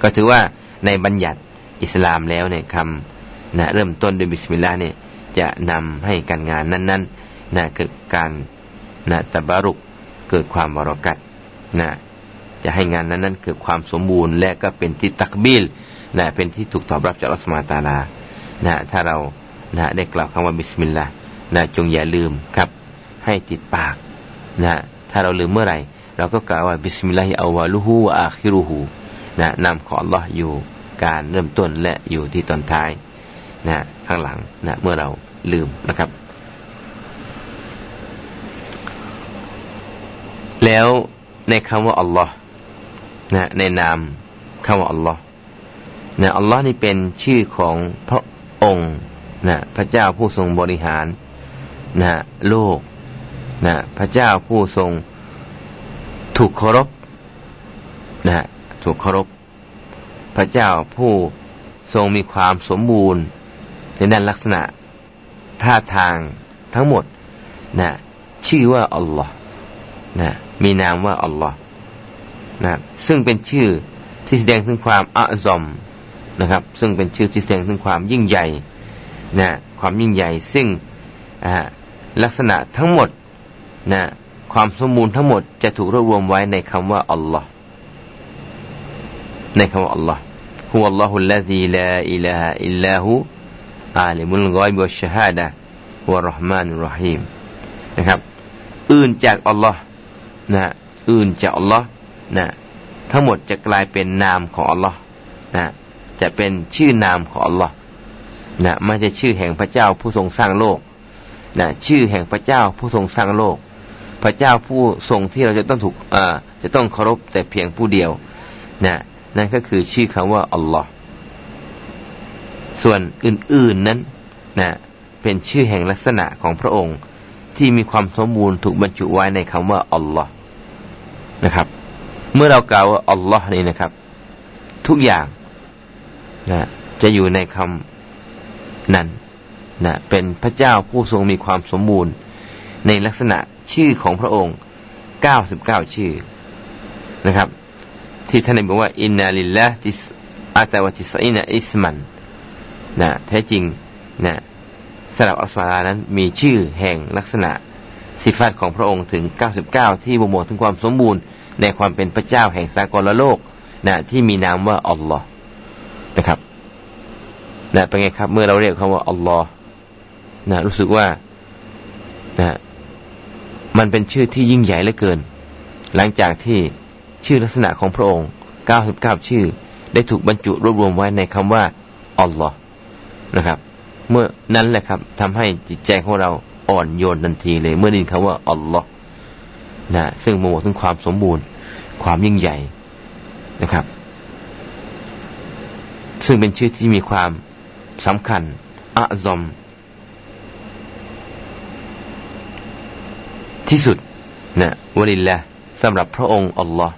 ก็ถือว่าในบัญญัติอิสลามแล้วเนี่ยคำ นะเริ่มต้นด้วยบิสมิลลาห์เนี่ยจะนำให้การงานนั้นๆนะเกิดการนะتبركเกิดความบะรอกัตนะจะให้งานนั้นนั้นเกิดความสมบูรณ์ และก็เป็นที่ตักบิลนะเป็นที่ถูกตอบรับจากอัลลอฮฺมาตาลานะถ้าเรานะได้กล่าวคำว่าบิสมิลลาห์นะจงอย่าลืมครับ ให้ติดปากนะถ้าเราลืมเมื่อไหร่ เราก็กล่าวว่าบิสมิลลาฮิอาวาลูฮูอาคิรูฮูนะนำของอัลลอฮ์อยู่การเริ่มต้นและอยู่ที่ตอนท้าย นะข้างหลังนะเมื่อเราลืมนะครับ แล้วในคำว่าอัลลอฮ์นะในนามคำว่าอัลลอฮ์นะอัลลอฮ์นี่เป็นชื่อของพระองค์นะพระเจ้าผู้ทรงบริหารนะโลกนะพระเจ้าผู้ทรงถูกเคารพนะถูกเคารพ พระเจ้าผู้ทรงมีความสมบูรณ์ ในด้านลักษณะท่าทางทั้งหมดนะชื่อว่าอัลลอฮ์นะมีนามว่าอัลลอฮ์นะซึ่งเป็นชื่อที่แสดงถึงความอัซอมนะครับ ซึ่งเป็นชื่อที่แสดงถึงความยิ่งใหญ่นะความยิ่งใหญ่ ซึ่งลักษณะทั้งหมดนะความสมบูรณ์ทั้งหมดจะถูกรวบรวมไว้ในคำว่าอัลลอฮ์ในคำว่าอัลลอฮ์หัวอัลลอฮฺละลิลลาอิลลาหฺ อาลิมุลกอยบุชฮาดะวะรอห์มานุรฮีมนะครับ อื่นจากอัลลอฮ์นะอื่นจากอัลลอฮ์นะทั้งหมดจะกลายเป็นนามของอัลลอฮ์นะจะเป็นชื่อนามของอัลลอฮ์นะไม่ใช่ชื่อแห่งพระเจ้าผู้ทรงสร้างโลกนะชื่อแห่งพระเจ้าผู้ทรงสร้างโลก พระเจ้าผู้ทรงที่เราจะต้องถูกอ่าจะต้องเคารพแต่เพียงผู้เดียวนะนั่นก็คือชื่อคำว่าอัลลอฮ์ ส่วนอื่นๆนั้นนะเป็นชื่อแห่งลักษณะของพระองค์ ที่มีความสมบูรณ์ถูกบรรจุไว้ในคำว่าอัลลอฮ์นะครับ เมื่อเรากล่าวว่าอัลลอฮ์นี่นะครับ ทุกอย่างนะจะอยู่ในคำนั้นนะเป็นพระเจ้าผู้ทรงมีความสมบูรณ์ ในลักษณะชื่อของพระองค์เก้าสิบเก้าชื่อนะครับ ที่ท่านบอกว่า อินนาลิลละติสอาตาวติสอินะอิสมัน นะแท้จริงนะสำหรับอัลลอฮ์นั้นมีชื่อแห่งลักษณะสิฟัตของพระองค์ถึง 99 ที่บ่งบอกถึงความสมบูรณ์ในความเป็นพระเจ้าแห่งสากลโลกนะที่มีนามว่าอัลลอฮ์นะครับนะเป็นไงครับ เมื่อเราเรียกคำว่าอัลลอฮ์นะรู้สึกว่านะมันเป็นชื่อที่ยิ่งใหญ่เหลือเกิน หลังจากที่ชื่อลักษณะของพระองค์ 99 ชื่อ ได้ถูกบรรจุรวบรวมไว้ในคำว่าอัลลอฮ์ นะครับ เมื่อนั้นแหละครับทำให้จิตใจของเราอ่อนโยนทันทีเลย เมื่อได้ยินคำว่าอัลลอฮ์นะซึ่งมองถึงความสมบูรณ์ ความยิ่งใหญ่นะครับ ซึ่งเป็นชื่อที่มีความสำคัญอะซอม ที่สุดนะวลิลละสำหรับพระองค์อัลลอฮ์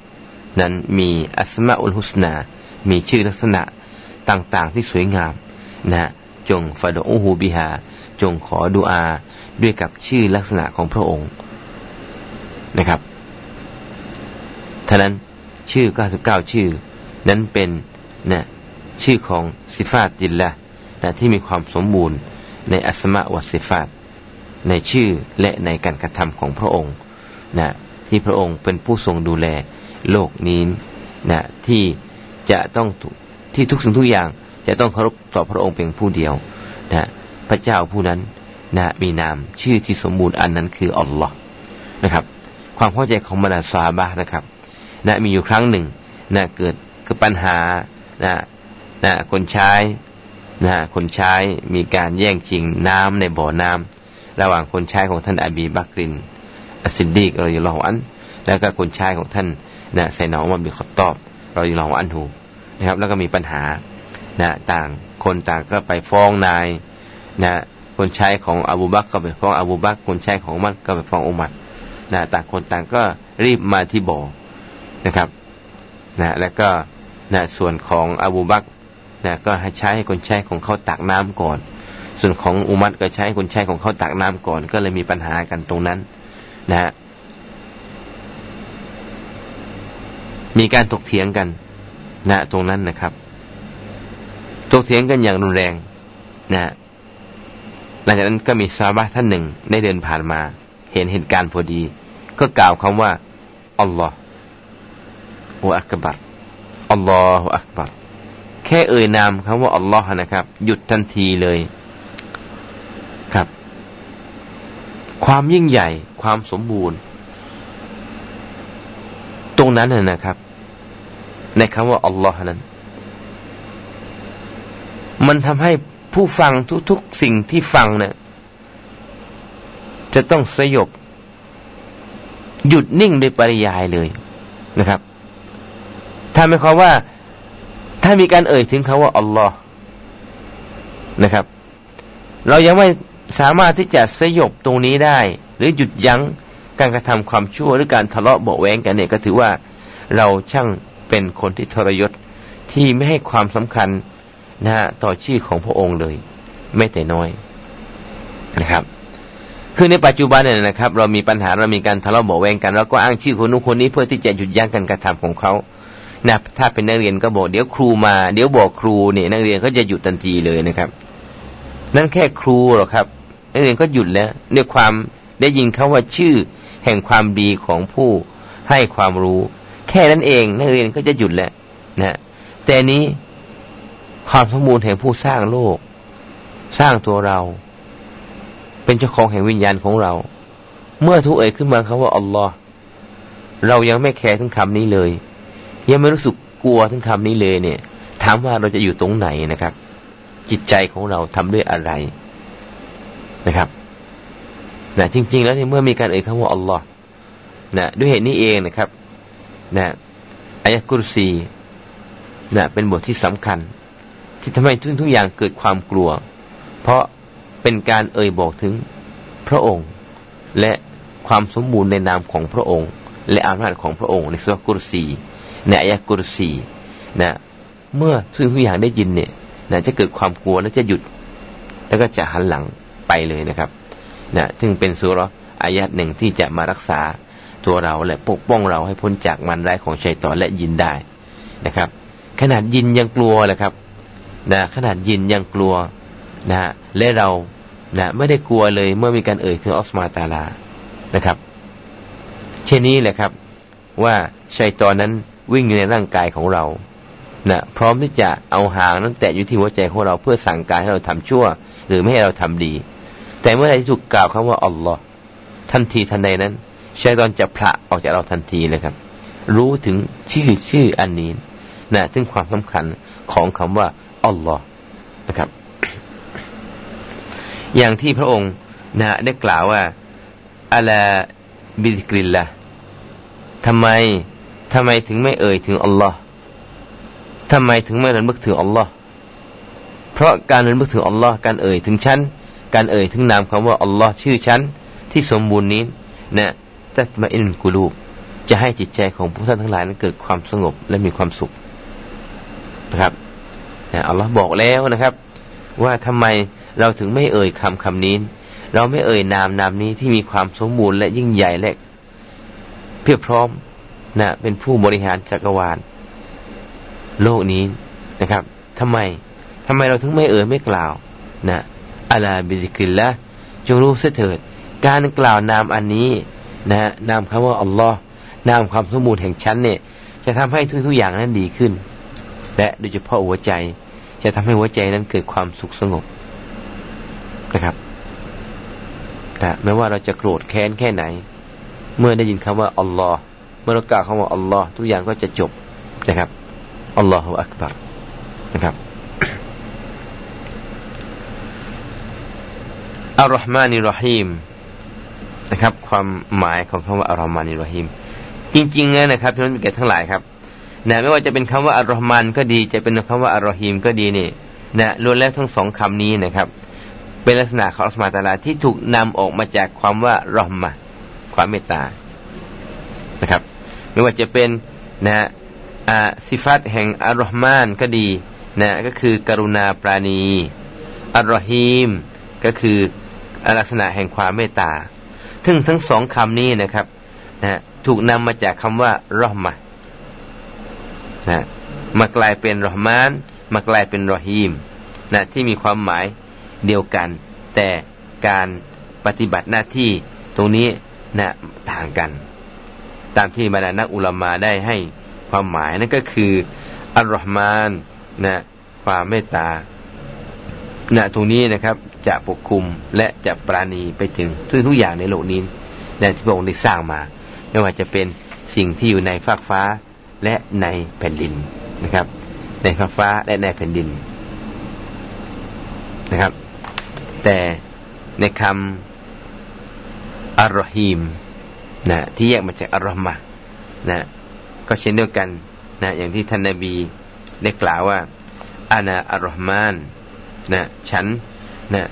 นั้นมีอัสมาอุลฮุสนา มีชื่อลักษณะต่างๆที่สวยงามนะ จงฟาดอูฮูบิฮาจงขอดุอาด้วยกับชื่อลักษณะของพระองค์นะครับท่านั้นชื่อ 99 ชื่อ นั้นเป็นนะชื่อของสิฟาติลละนะที่มีความสมบูรณ์ในอัสมาวัสิฟาตในชื่อและในการกระทำของพระองค์นะที่พระองค์เป็นผู้ทรงดูแลโลกนี้นะที่จะต้องที่ทุกสิ่งทุกอย่าง จะต้องเคารพต่อพระองค์เพียงผู้เดียวนะพระเจ้าผู้นั้นนะมีนามชื่อที่สมบูรณ์อันนั้นคืออัลลอฮ์นะครับ ความเข้าใจของบรรดาซาบะนะครับนะมีอยู่ครั้งหนึ่งนะเกิดเกิดปัญหานะนะคนใช้นะคนใช้มีการแย่งชิงน้ำในบ่อน้ำระหว่างคนใช้ของท่านอบีบักรินอัสซินดีกเราอยู่รออัน แล้วก็คนใช้ของท่านนะไซนอมันบิขตอบเราอยู่รออันหูนะครับ แล้วก็มีปัญหา นะต่างคนต่างก็ไปฟ้องนายนะคนใช้ของอบูบักก็ไปฟ้องอบูบักคนใช้ของมัดก็ไปฟ้องอุมัดนะต่างคนต่างก็รีบมาที่บ่อนะครับนะแล้วก็นะส่วนของอบูบักนะก็ให้ใช้ให้คนใช้ของเขาตักน้ำก่อน ส่วนของอุมัดก็ใช้คนใช้ของเขาตักน้ำก่อน ก็เลยมีปัญหากันตรงนั้นนะฮะมีการถกเถียงกันนะตรงนั้นนะครับ ถกเถียงกันอย่างรุนแรงนะหลังจากนั้นก็มีซาบะท่านหนึ่งได้เดินผ่านมา เห็นเหตุการณ์พอดี ก็กล่าวคำว่าอัลลอฮฺอักบัรอัลลอฮฺอักบัรแค่เอ่ยนามคำว่าอัลลอฮ์นะครับ หยุดทันทีเลยครับ ความยิ่งใหญ่ความสมบูรณ์ ตรงนั้นนะครับ ในคำว่าอัลลอฮ์นั้น มันทำให้ผู้ฟังทุกๆสิ่งที่ฟังเนะี่ยจะต้องสยบ หยุดนิ่งโดยปริยายเลยนะครับ ถ้าหมายความว่า ถ้ามีการเอ่ยถึงคาว่าอัลลอฮ์นะครับ เรายังไม่สามารถที่จะสยบตรงนี้ได้ หรือหยุดยั้งการกระทำความชั่วหรือการทะเลาะเบาแหวงกันเนี่ยก็ถือว่าเราช่างเป็นคนที่ทรยศที่ไม่ให้ความสำคัญ นะฮะต่อชื่อของพระองค์เลย ไม่แต่น้อยนะครับคือในปัจจุบันเนี่ยนะครับ เรามีปัญหาเรามีการทะเลาะเบาแวงกันเราก็อ้างชื่อคนนู้นคนนี้เพื่อที่จะหยุดยั้งการกระทำของเขานะถ้าเป็นนักเรียนก็บอกเดี๋ยวครูมาเดี๋ยวบอกครูเนี่ยนักเรียนก็จะหยุดทันทีเลยนะครับ นั่นแค่ครูหรอครับ นักเรียนก็หยุดแล้วด้วยความได้ยินเขาว่าชื่อแห่งความดีของผู้ให้ความรู้ แค่นั้นเองนักเรียนก็จะหยุดแล้วนะแต่นี้ ความสมบูรณ์แห่งผู้สร้างโลก สร้างตัวเรา เป็นเจ้าของแห่งวิญญาณของเรา เมื่อทุกเอ่ยขึ้นมาคำว่าอัลลอฮ์เรายังไม่แคร์ถึงคำนี้เลย ยังไม่รู้สึกกลัวถึงคำนี้เลยเนี่ย ถามว่าเราจะอยู่ตรงไหนนะครับ จิตใจของเราทำด้วยอะไรนะครับนะจริง ๆ แล้วเนี่ยเมื่อมีการเอ่ยคำว่าอัลลอฮ์นะด้วยเหตุนี้เองนะครับนะอายะกุรซีนะเป็นบทที่สำคัญ ที่ทำให้ทุกทุกอย่างเกิดความกลัว เพราะเป็นการเอ่ยบอกถึงพระองค์ และความสมบูรณ์ในนามของพระองค์ และอำนาจของพระองค์ ในสุรกุรสีในอายะกุรสีนะเมื่อทุกทุกอย่างได้ยินเนี่ยนะจะเกิดความกลัวและจะหยุด แล้วก็จะหันหลังไปเลยนะครับนะซึ่งเป็นสุรอายะหนึ่งที่จะมารักษาตัวเราและปกป้องเราให้พ้นจากมันร้ายของชัยตอนและยินได้นะครับ ขนาดยินยังกลัวเลยครับ นะขนาดยินยังกลัวนะฮะและเรานะไม่ได้กลัวเลยเมื่อมีการเอ่ยถึงอัลสมาตาลานะครับ เช่นนี้แหละครับ ว่าชัยตอนนั้นวิ่งอยู่ในร่างกายของเรานะพร้อมที่จะเอาหางนั้นแตะอยู่ที่หัวใจของเราเพื่อสั่งการให้เราทำชั่ว หรือไม่ให้เราทำดี แต่เมื่อใดที่ถูกกล่าวคำว่าอัลลอฮ์ทันทีทันใดนั้นชัยตอนจะพระออกจากเราทันทีเลยครับ รู้ถึงชื่อชื่ออันนี้นะถึงความสำคัญของคำว่า อัลลอฮ์นะครับ อย่างที่พระองค์นะได้กล่าวว่าอัลาบิดกริลละทำไมทำไมถึงไม่เอ่ยถึงอัลลอฮ์ทำไมถึงไม่ระลึกถึงอัลลอฮ์เพราะการระลึกถึงอัลลอฮ์การเอ่ยถึงฉันการเอ่ยถึงนามคำว่าอัลลอฮ์ชื่อฉันที่สมบูรณ์นี้นะตัตมาอินกุลูบจะให้จิตใจของผู้ท่านทั้งหลายนั้นเกิดความสงบและมีความสุขนะครับ นะอัลลอฮ์บอกแล้วนะครับ ว่าทำไมเราถึงไม่เอ่ยคำคำนี้ เราไม่เอ่ยนามนามนี้ที่มีความสมบูรณ์และยิ่งใหญ่และเพียบพร้อมนะเป็นผู้บริหารจักรวาล โลกนี้นะครับทำไมทำไมเราถึงไม่เอ่ยไม่กล่าวนะอัลาบิซิกิลละจงรู้เสถิด การกล่าวนามอันนี้นะนามคำว่าอัลลอฮ์นามความสมบูรณ์แห่งชั้นเนี่ย จะทำให้ทุกๆอย่างนั้นดีขึ้น และโดยเฉพาะหัวใจ จะทำให้หัวใจนั้นเกิดความสุขสงบนะครับนะไม่ว่าเราจะโกรธแค้นแค่ไหน เมื่อได้ยินคำว่าอัลลอฮ์เมื่อเรากล่าวคำว่าอัลลอฮ์ทุกอย่างก็จะจบนะครับอัลลอฮฺอักบารนะครับอัลลอฮ์มานิรหิมนะครับ ความหมายของคำว่าอัลลอฮ์มานิรหิมจริงๆนะครับพี่น้องแก่ทั้งหลายครับ นะไม่ว่าจะเป็นคำว่าอัลลอฮ์มานก็ดี จะเป็นคำว่าอัลลอฮิมก็ดีนี่นะล้วนแล้วทั้งสองคำนี้นะครับ เป็นลักษณะของอัลลอฮ์มาตาลาที่ถูกนำออกมาจากความว่ารอฮมะความเมตตานะครับ ไม่ว่าจะเป็นนะอาสิฟัตแห่งอัลลอฮ์มานก็ดีนะก็คือกรุณาปราณีอัลลอฮีมก็คือลักษณะแห่งความเมตตาซึ่งทั้งสองคำนี้นะครับนะถูกนำมาจากคำว่ารอฮมะ นะมากลายเป็นรอมาน มากลายเป็นรอฮีมนะที่มีความหมายเดียวกัน แต่การปฏิบัติหน้าที่ตรงนี้นะต่างกัน ตามที่บรรดานักอุลามาได้ให้ความหมายนั่นก็คืออัลลอฮ์มานนะความเมตตานะตรงนี้นะครับจะปกคุมและจะปราณีไปถึงทุกทุกอย่างในโลกนี้นะที่พระองค์ได้สร้างมา ไม่ว่าจะเป็นสิ่งที่อยู่ในฟากฟ้า และในแผ่นดินนะครับ ในฟ้าและในแผ่นดินนะครับ แต่ในคำอัลลอฮีมนะที่แยกมาจากอัลลอมานะก็เช่นเดียวกันนะอย่างที่ท่านนาบีได้กล่าวว่าอานาอัลลอมานนะฉันนะ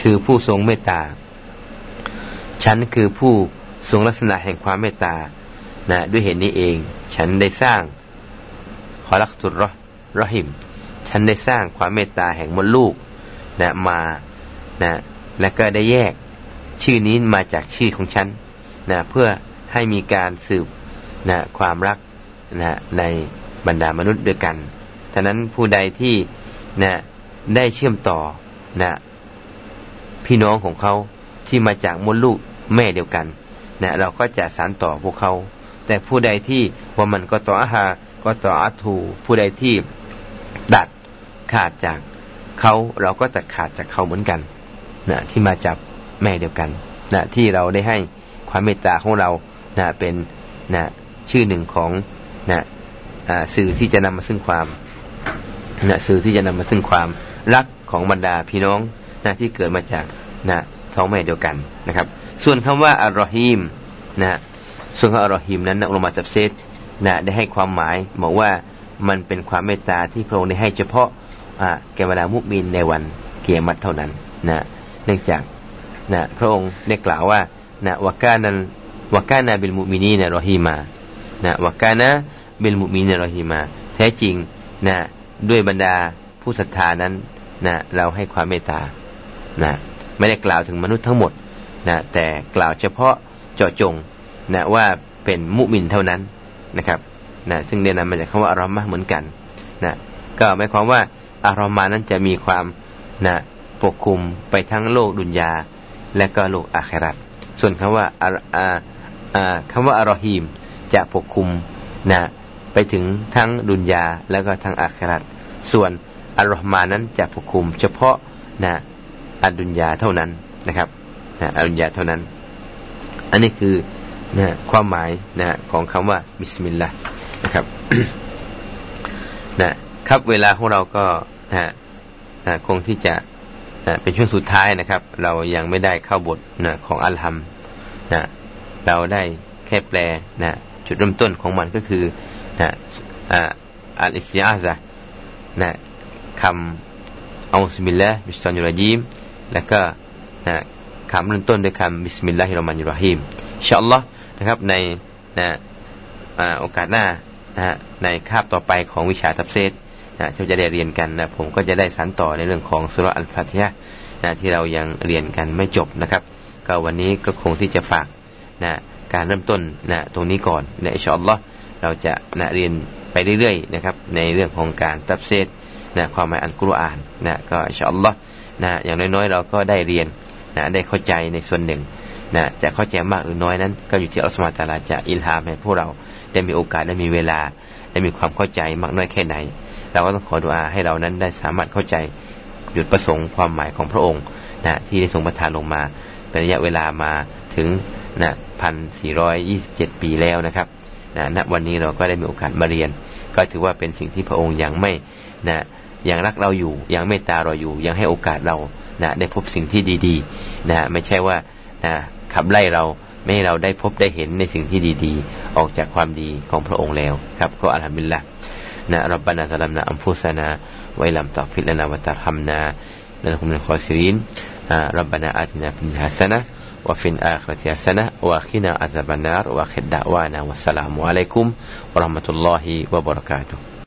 คือผู้ทรงเมตตา ฉันคือผู้ทรงลักษณะแห่งความเมตตา นะด้วยเหตุนี้เอง ฉันได้สร้างขอรักตุรรหิม ฉันได้สร้างความเมตตาแห่งมดลูกนะมานะและก็ได้แยกชื่อนี้มาจากชื่อของฉันนะเพื่อให้มีการสืบนะความรักนะในบรรดามนุษย์ด้วยกันฉะนั้นผู้ใดที่นะได้เชื่อมต่อนะพี่น้องของเขาที่มาจากมดลูกแม่เดียวกันนะเราก็จะสานต่อพวกเขา แต่ผู้ใดที่ว่ามันก็ต่ออาหาก็ต่ออัตูผู้ใดที่ดัดขาดจากเขาเราก็ตัดขาดจากเขาเหมือนกันนะที่มาจากแม่เดียวกันนะที่เราได้ให้ความเมตตาของเรานะเป็นนะชื่อหนึ่งของนะสื่อที่จะนำมาซึ่งความนะสื่อที่จะนำมาซึ่งความรักของบรรดาพี่น้องนะที่เกิดมาจากนะท้องแม่เดียวกันนะครับ ส่วนคำว่าอัลลอฮีมนะ ส่วนคำอัลลอฮีมนั้นนักลมาจับเซตนะได้ให้ความหมายบอกว่ามันเป็นความเมตตาที่พระองค์ได้ให้เฉพาะแก่บรรดามุมินในวันเกียรติเท่านั้นนะเนื่องจากนะพระองค์ได้กล่าวว่านะวกานันวกานาบิลมุมินีนะรอฮีมานะวกานะบิลมุมินีรอฮีมา แท้จริงนะด้วยบรรดาผู้ศรัทธานั้นนะเราให้ความเมตตานะไม่ได้กล่าวถึงมนุษย์ทั้งหมดนะแต่กล่าวเฉพาะเจาะจง นะว่าเป็นมุมินเท่านั้นนะครับนะซึ่งเรียนมาจากคำว่าอารอมะเหมือนกันนะก็หมายความว่าอารอมานั้นจะมีความนะปกคลุมไปทั้งโลกดุนยา และก็โลกอาคราตส่วนคำว่าอาคำว่าอารอฮีมจะปกคลุมนะไปถึงทั้งดุนยาแล้วก็ทั้งอาคราตส่วนอัลลอมานั้นจะปกคลุม เฉพาะนะอดุนยาเท่านั้นนะครับนะอดุนยาเท่านั้น อันนี้คือ นะความหมายนะของคำว่าบิสมิลลาห์นะครับนะครับเวลาของเราก็นะนะคงที่จะนะเป็นช่วงสุดท้ายนะครับ เรายังไม่ได้เข้าบทนะของอัลฮัมนะเราได้แค่แปลนะจุดเริ่มต้นของมันก็คือนะالاستعاذةนะคำأعوذ بالله من الشيطان الرجيمแล้วก็นะคำเริ่มต้นด้วยคำبسم الله الرحمن الرحيمอินชาอัลลอฮ์ นะครับในนะโอกาสหน้านะฮะในคาบต่อไปของวิชาทับเซตนะที่จะได้เรียนกันนะผมก็จะได้สานต่อในเรื่องของสุรอัลฟาติฮะนะที่เรายังเรียนกันไม่จบนะครับ ก็วันนี้ก็คงที่จะฝากนะการเริ่มต้นนะตรงนี้ก่อนนะอินชอัลลอฮ์เราจะนะเรียนไปเรื่อยๆนะครับ ในเรื่องของการตับเซตนะความหมายอันกุรอานนะก็อิชอัลลอฮ์นะอย่างน้อยๆ เราก็ได้เรียนนะได้เข้าใจในส่วนหนึ่ง นะจะเข้าใจมากหรือน้อยนั้น ก็อยู่ที่อัลลอฮฺตาลาจะอิลฮามให้พวกเราได้มีโอกาสได้มีเวลา ได้มีความเข้าใจมากน้อยแค่ไหน เราก็ต้องขอดุอาให้เรานั้นได้สามารถเข้าใจจุดประสงค์ความหมายของพระองค์นะที่ได้ทรงประทานลงมาเป็นระยะเวลามาถึงนะพันสี่ร้อยยี่สิบเจ็ดปีแล้วนะครับนะณวันนี้เราก็ได้มีโอกาสมาเรียน ก็ถือว่าเป็นสิ่งที่พระองค์ยังไม่นะยังรักเราอยู่ ยังเมตตาเราอยู่ ยังให้โอกาสเรานะได้พบสิ่งที่ดีๆนะไม่ใช่ว่านะ ขับไล่เราไม่ให้เราได้พบได้เห็นในสิ่งที่ดีๆ ออกจากความดีของพระองค์แล้วครับก็อัลฮัมดุลิลละนะรับบานาตะลัมนะอัมฟุสนาไวลัมตักฟิลลนาวัตรฮัมนาละคุมินคอซิรินรับบานาอาตินาฟินฮัสนะ وفي الآخرة حسنة وأخنا عذاب النار وآخر دعوانا والسلام عليكم ورحمة الله وبركاته